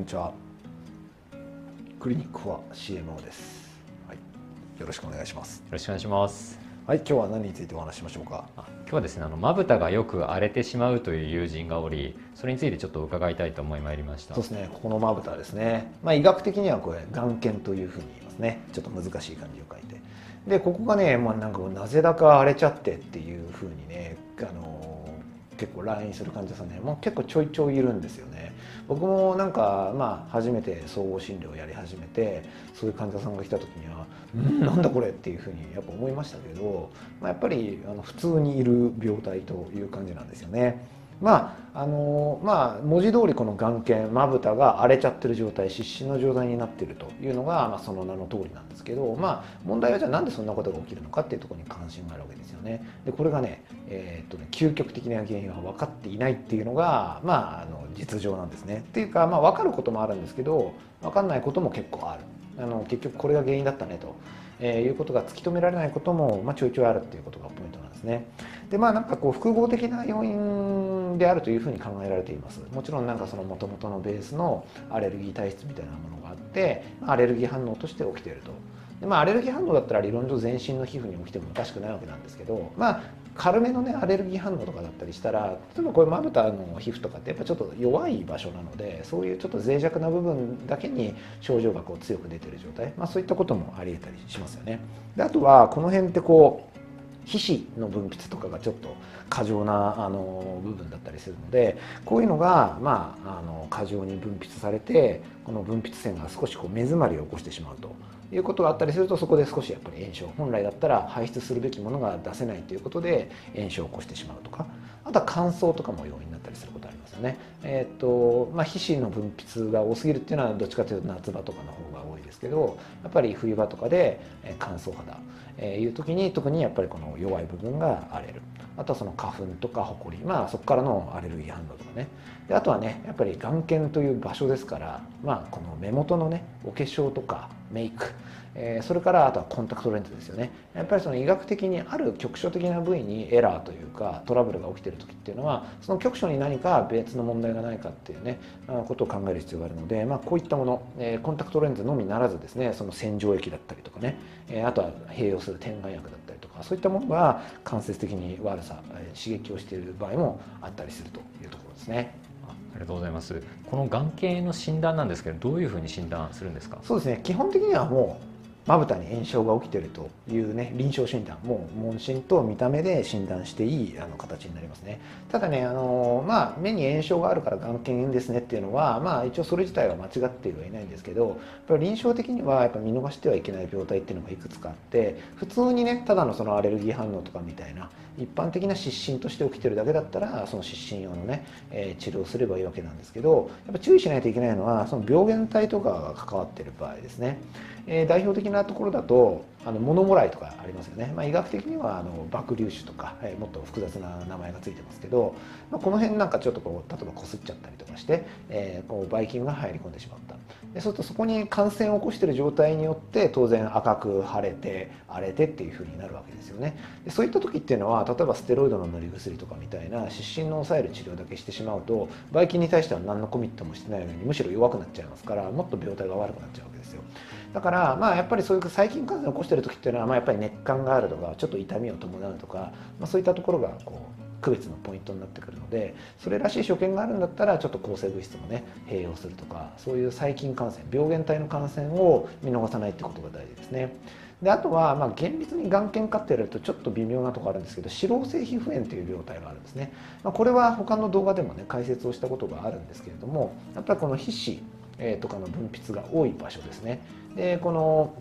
こんにちは。クリニックは CMO です。はい、よろしくお願いします。よろしくお願いします。はい、今日は何についてお話ししましょうか？あ今日はですね、あのまぶたがよく荒れてしまうという友人がおり、それについてちょっと伺いたいと思いまいりました。そうですね、ここのまぶたですね。まあ医学的にはこれ眼瞼というふうに言いますね。ちょっと難しい漢字を書いて。で、ここがね、まあなんかなぜだか荒れちゃってっていうふうに結構来院する患者さんね、もう結構ちょいちょいいるんですよね。僕もなんかまあ初めて総合診療をやり始めてそういう患者さんが来た時には「んなんだこれ」っていうふうにやっぱ思いましたけど、まあ、やっぱりあの普通にいる病態という感じなんですよね。まああのまあ、文字通りこの眼瞼まぶたが荒れちゃってる状態湿疹の状態になっているというのが、まあ、その名の通りなんですけど、まあ、問題はじゃあなんでそんなことが起きるのかっていうところに関心があるわけですよね。でこれがね,、えーっとね究極的な原因は分かっていないっていうのが、まあ、あの実情なんですね。っていうか、まあ、分かることもあるんですけど分かんないことも結構ある。あの結局これが原因だったねと、えーいうことが突き止められないことも、まあ、ちょいちょいあるっていうことがポイントなんですね。でまあなんかこう複合的な要因であるというふうに考えられています。もちろんなんかその元々のベースのアレルギー体質みたいなものがあってアレルギー反応として起きていると。でまあアレルギー反応だったら理論上全身の皮膚に起きてもおかしくないわけなんですけどまあ軽めのねアレルギー反応とかだったりしたら例えばこれまぶたの皮膚とかってやっぱちょっと弱い場所なのでそういうちょっと脆弱な部分だけに症状がこう強く出てる状態、まあ、そういったこともありえたりしますよね。であとはこの辺ってこう皮脂の分泌とかがちょっと過剰なあの部分だったりするのでこういうのが、まあ、あの過剰に分泌されてこの分泌腺が少しこう目詰まりを起こしてしまうと。いうことがあったりするとそこで少しやっぱり炎症本来だったら排出するべきものが出せないということで炎症を起こしてしまうとかあとは乾燥とかも要因になったりすることありますよね。えーとまあ、皮脂の分泌が多すぎるっていうのはどっちかというと夏場とかの方が多いですけどやっぱり冬場とかで乾燥肌えいう時に特にやっぱりこの弱い部分が荒れるあとはその花粉とかほこりまあそこからのアレルギー反応とかねであとはねやっぱり眼瞼という場所ですからまあこの目元のねお化粧とかメイクえーそれからあとはコンタクトレンズですよねやっぱりその医学的にある局所的な部位にエラーというかトラブルが起きてる時っていうのはその局所に何か別の問題がないかっていうねことを考える必要があるので、まあ、こういったもの、えーコンタクトレンズのみならずですねその洗浄液だったりとかね、えーあとは併用する点眼薬だったりとかそういったものが間接的に悪さ、刺激をしている場合もあったりするというところですね。ありがとうございます。この眼形の診断なんですけど、どういうふうに診断するんですか？そうですね基本的にはもうまぶたに炎症が起きてるというね臨床診断もう問診と見た目で診断していいあの形になりますね。ただねあのまあ目に炎症があるから眼瞼ですねっていうのはまあ一応それ自体は間違ってはいないんですけどやっぱり臨床的にはやっぱ見逃してはいけない病態っていうのがいくつかあって普通にねただのそのアレルギー反応とかみたいな一般的な湿疹として起きてるだけだったらその湿疹用のね、えー治療をすればいいわけなんですけどやっぱ注意しないといけないのはその病原体とかが関わってる場合ですね、えー代表的なところだとあのモノモライとかありますよね、まあ、医学的にはあの爆粒子とか、えーもっと複雑な名前がついてますけど、まあ、この辺なんかちょっとこう例えばこすっちゃったりとかして、えーこうばい菌が入り込んでしまった。でそうするとそこに感染を起こしてる状態によって当然赤く腫れて荒れてっていうふうになるわけですよね。でそういった時っていうのは例えばステロイドの塗り薬とかみたいな湿疹の抑える治療だけしてしまうとばい菌に対しては何のコミットもしてないのにむしろ弱くなっちゃいますからもっと病態が悪くなっちゃうわけですよ。だからまあやっぱりそういう細菌感染を起こししてる時っていうのはまあやっぱり熱感があるとかちょっと痛みを伴うとか、まあ、そういったところがこう区別のポイントになってくるのでそれらしい所見があるんだったらちょっと抗生物質もね併用するとかそういう細菌感染病原体の感染を見逃さないってことが大事ですね。であとは、まあ、厳密に眼瞼かってやるとちょっと微妙なところあるんですけど脂漏性皮膚炎という病態があるんですね、まあ、これは他の動画でもね解説をしたことがあるんですけれどもやっぱりこの皮脂えーとかの分泌が多い場所ですねでこの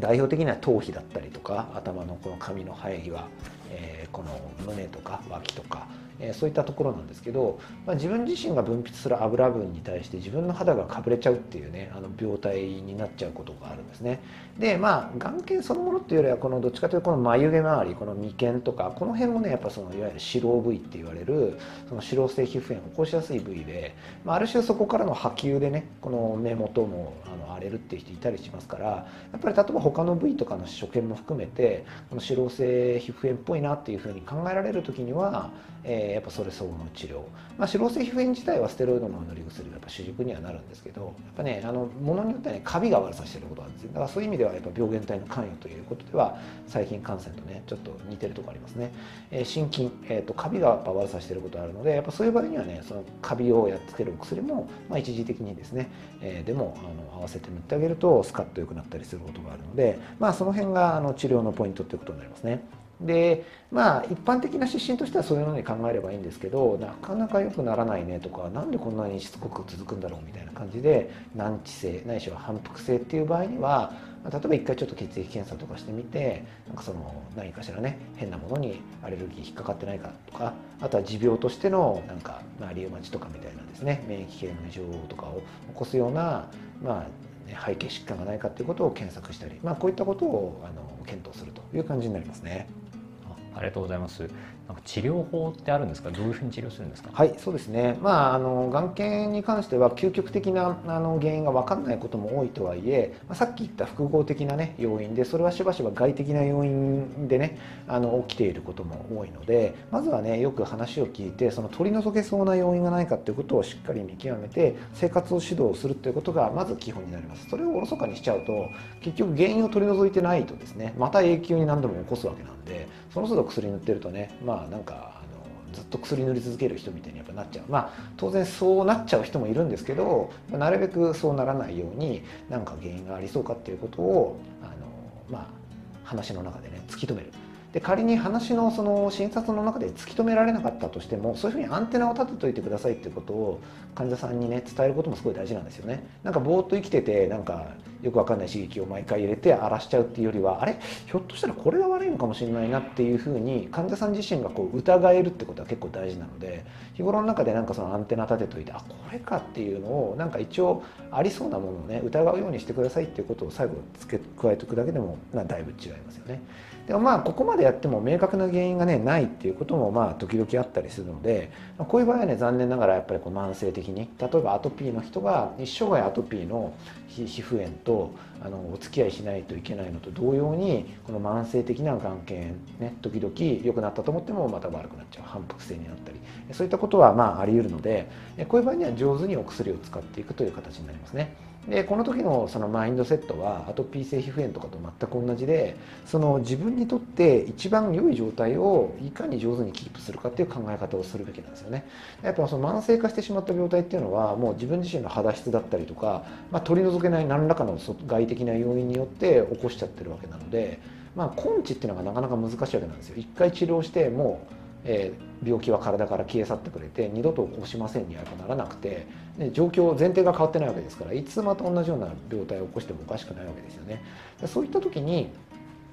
代表的には頭皮だったりとか頭のこの髪の生え際、えーこの胸とか脇とか、えーそういったところなんですけど、まあ、自分自身が分泌する油分に対して自分の肌がかぶれちゃうっていうねあの病態になっちゃうことがあるんですね。でまあ眼瞼そのものっていうよりはこのどっちかというとこの眉毛周りこの眉間とかこの辺もねやっぱそのいわゆる脂肪部位って言われるその脂漏性皮膚炎を起こしやすい部位で、まあ、ある種そこからの波及でねこの目元もあの荒れるっていう人いたりしますからやっぱり例えば他の部位とかの所見も含めてこの脂漏性皮膚炎っぽいなっていうふうに考えられる時には、ええー、やっぱそれ相応の治療、まあ、脂肪性皮膚炎自体はステロイドの塗り薬がやっぱ主軸にはなるんですけどやっぱねあのものによってはねカビが悪さしてることがあるんですよ。だからそういう意味ではやっぱ病原体の関与ということでは細菌感染とねちょっと似てるとこありますね、えー、心筋、えーと、カビがやっぱ悪さしてることあるのでやっぱそういう場合にはねそのカビをやっつけるお薬も、まあ、一時的にですね、えー、でもあの合わせて塗ってあげるとスカッと良くなったりすることがあるのでまあその辺があの治療のポイントということになりますね。でまあ一般的な指針としてはそういうのに考えればいいんですけどなかなか良くならないねとか何でこんなにしつこく続くんだろうみたいな感じで難治性ないしは反復性っていう場合には例えば一回ちょっと血液検査とかしてみてなんかその何かしらね変なものにアレルギー引っかかってないかとかあとは持病としてのなんか、まあ、リウマチとかみたいなですね免疫系の異常とかを起こすような、まあ、背景疾患がないかということを検索したり、まあ、こういったことをあの検討するという感じになりますね。ありがとうございます。なんか治療法ってあるんですか？どういうふうに治療するんですか？はい、そうですね。まああの眼検に関しては究極的なあの原因が分かんないことも多いとはいえ、まあ、さっき言った複合的なね要因で、それはしばしば外的な要因でねあの起きていることも多いので、まずはねよく話を聞いてその取り除けそうな要因がないかということをしっかり見極めて生活を指導するということがまず基本になります。それをおろそかにしちゃうと結局原因を取り除いてないとですね、また永久に何度も起こすわけなんで、その都度薬塗ってるとね、まあまあなんかあのずっと薬塗り続ける人みたいにやっぱなっちゃう。まあ当然そうなっちゃう人もいるんですけどなるべくそうならないように何か原因がありそうかっていうことをあのまあ話の中でね突き止める。で仮に話のその診察の中で突き止められなかったとしてもそういうふうにアンテナを立てといてくださいっていうことを患者さんにね伝えることもすごい大事なんですよねなんかぼーっと生きててなんかよくわかんない刺激を毎回入れて荒らしちゃうっていうよりはあれ？ひょっとしたらこれが悪いのかもしれないなっていうふうに患者さん自身がこう疑えるってことは結構大事なので日頃の中でなんかそのアンテナ立てといてあこれかっていうのをなんか一応ありそうなものをね疑うようにしてくださいっていうことを最後付け加えておくだけでもだいぶ違いますよね。でもまあここまでやっても明確な原因がねないっていうこともまあ時々あったりするので、ま、こういう場合はね残念ながらやっぱりこう慢性的に例えばアトピーの人が一生涯アトピーの皮膚炎とあのお付き合いしないといけないのと同様にこの慢性的な眼瞼ね時々良くなったと思ってもまた悪くなっちゃう反復性になったりそういったことはまああり得るのでこういう場合には上手にお薬を使っていくという形になりますね。でこの時のそのマインドセットはアトピー性皮膚炎とかと全く同じでその自分にとって一番良い状態をいかに上手にキープするかっていう考え方をするべきなんですよね。やっぱその慢性化してしまった病態っていうのはもう自分自身の肌質だったりとか、まあ、取り除けない何らかの外的な要因によって起こしちゃってるわけなので、まあ、根治っていうのがなかなか難しいわけなんですよ。一回治療してもうえー、病気は体から消え去ってくれて二度と起こしませんにはやっぱならなくて、ね、状況前提が変わってないわけですからいつまた同じような病態を起こしてもおかしくないわけですよね。そういった時に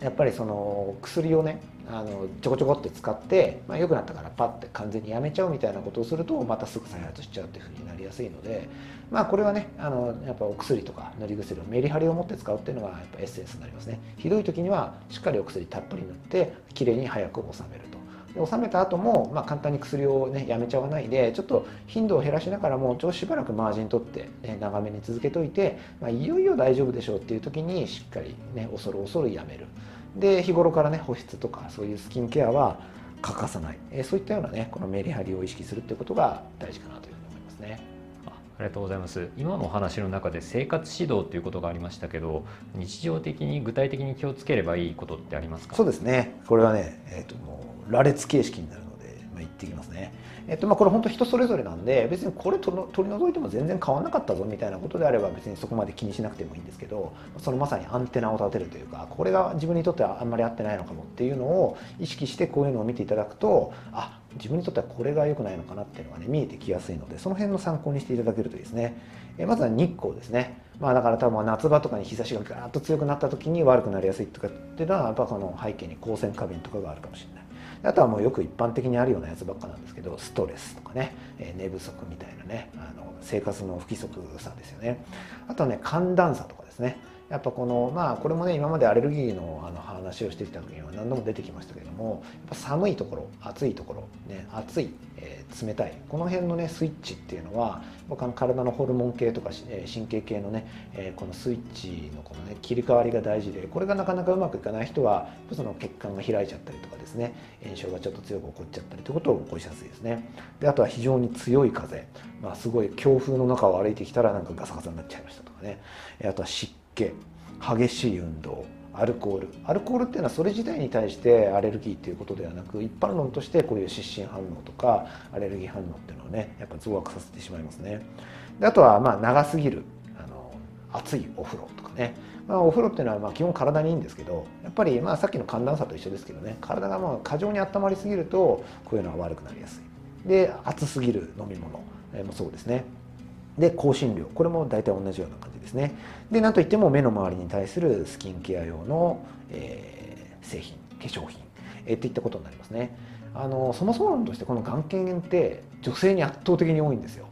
やっぱりその薬をねあのちょこちょこって使って、まあ、良くなったからパッて完全にやめちゃうみたいなことをするとまたすぐ再発しちゃうっていうふうになりやすいのでまあこれはねあのやっぱお薬とか塗り薬をメリハリを持って使うっていうのがやっぱエッセンスになりますねひどい時にはしっかりお薬たっぷり塗ってきれいに早く収めると収めた後も、まあ、簡単に薬をねやめちゃわないでちょっと頻度を減らしながらもちょしばらくマージン取って、ね、長めに続けといて、まあ、いよいよ大丈夫でしょうっていう時にしっかりね恐る恐るやめるで日頃からね保湿とかそういうスキンケアは欠かさない、えそういったようなねこのメリハリを意識するってことが大事かなというふうに思いますね。ありがとうございます。今のお話の中で生活指導ということがありましたけど日常的に具体的に気をつければいいことってありますか？そうですね。これはね、えーともう羅列形式になるので、まあ、言ってきますね。えっとまあ、これ本当人それぞれなんで別にこれ取り除いても全然変わらなかったぞみたいなことであれば別にそこまで気にしなくてもいいんですけどそのまさにアンテナを立てるというかこれが自分にとってはあんまり合ってないのかもっていうのを意識してこういうのを見ていただくとあ自分にとってはこれが良くないのかなっていうのがね見えてきやすいのでその辺の参考にしていただけるといいですね。えまずは日光ですね。まあだから多分夏場とかに日差しがガーッと強くなった時に悪くなりやすいとかっていうのはやっぱその背景に光線過敏とかがあるかもしれない。あとはもうよく一般的にあるようなやつばっかなんですけどストレスとかね、え寝不足みたいなねあの生活の不規則さですよねあとはね寒暖差とかですねやっぱこのまあこれもね今までアレルギーのあの話をしてきた時には何度も出てきましたけどもやっぱ寒いところ暑いところ、ね、暑い、えー、冷たいこの辺のねスイッチっていうのは僕は体のホルモン系とか神経系のね、えー、このスイッチのこのね切り替わりが大事でこれがなかなかうまくいかない人はその血管が開いちゃったりとかですね炎症がちょっと強く起こっちゃったりということを起こしやすいですね。であとは非常に強い風、まあ、すごい強風の中を歩いてきたらなんかガサガサになっちゃいましたとかね。あとは湿気激しい運動アルコール。アルコールっていうのはそれ自体に対してアレルギーっていうことではなく一般論としてこういう湿疹反応とかアレルギー反応っていうのをねやっぱ増悪させてしまいますね。であとはまあ長すぎるあの熱いお風呂とかね、まあ、お風呂っていうのはまあ基本体にいいんですけどやっぱりまあさっきの寒暖差と一緒ですけどね。体がまあ過剰に温まりすぎるとこういうのが悪くなりやすい。で熱すぎる飲み物もそうですね。で香辛料。これも大体同じような感じですね。でなんといっても目の周りに対するスキンケア用の、えー、製品化粧品、えー、っていったことになりますね。あのそもそも論としてこの眼瞼って女性に圧倒的に多いんですよ。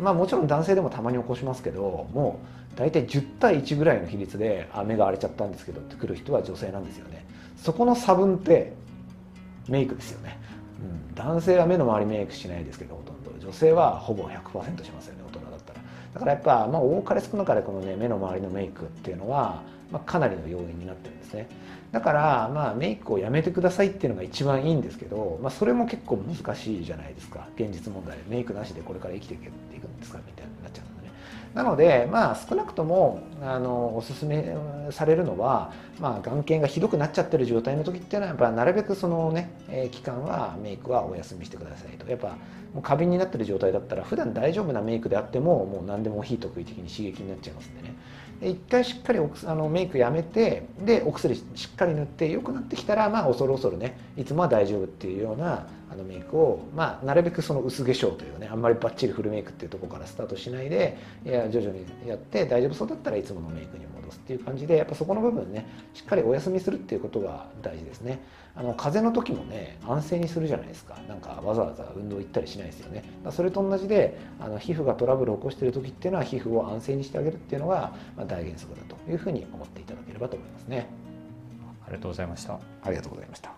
まあもちろん男性でもたまに起こしますけどもう大体10対1ぐらいの比率であ目が荒れちゃったんですけどって来る人は女性なんですよね。そこの差分ってメイクですよね、うん、男性は目の周りメイクしないですけどほとんど。女性はほぼ100%しますよね。だからやっぱ、まあ、多かれ少なかれこのね目の周りのメイクっていうのは、まあ、かなりの要因になってるんですね。だからまあメイクをやめてくださいっていうのが一番いいんですけど、まあ、それも結構難しいじゃないですか。現実問題メイクなしでこれから生きていくんですか？みたいになっちゃう。なのでまあ少なくともあのおすすめされるのは、まあ、眼瞼がひどくなっちゃってる状態の時っていうのはやっぱなるべくそのね、えー、期間はメイクはお休みしてくださいと。やっぱもう過敏になってる状態だったら普段大丈夫なメイクであってももう何でも非得意的に刺激になっちゃいますんでね。一回しっかりあのメイクやめてでお薬しっかり塗って良くなってきたらまあ恐る恐るねいつもは大丈夫っていうようなあのメイクを、まあ、なるべくその薄化粧というねあんまりバッチリフルメイクっていうところからスタートしないでいや徐々にやって大丈夫そうだったらいつものメイクに戻すっていう感じでやっぱそこの部分ねしっかりお休みするっていうことが大事ですね。あの風邪の時もね安静にするじゃないですか。なんかわざわざ運動行ったりしないですよね。それと同じであの皮膚がトラブルを起こしている時っていうのは皮膚を安静にしてあげるっていうのが、まあ、大原則だというふうに思っていただければと思いますね。ありがとうございました。ありがとうございました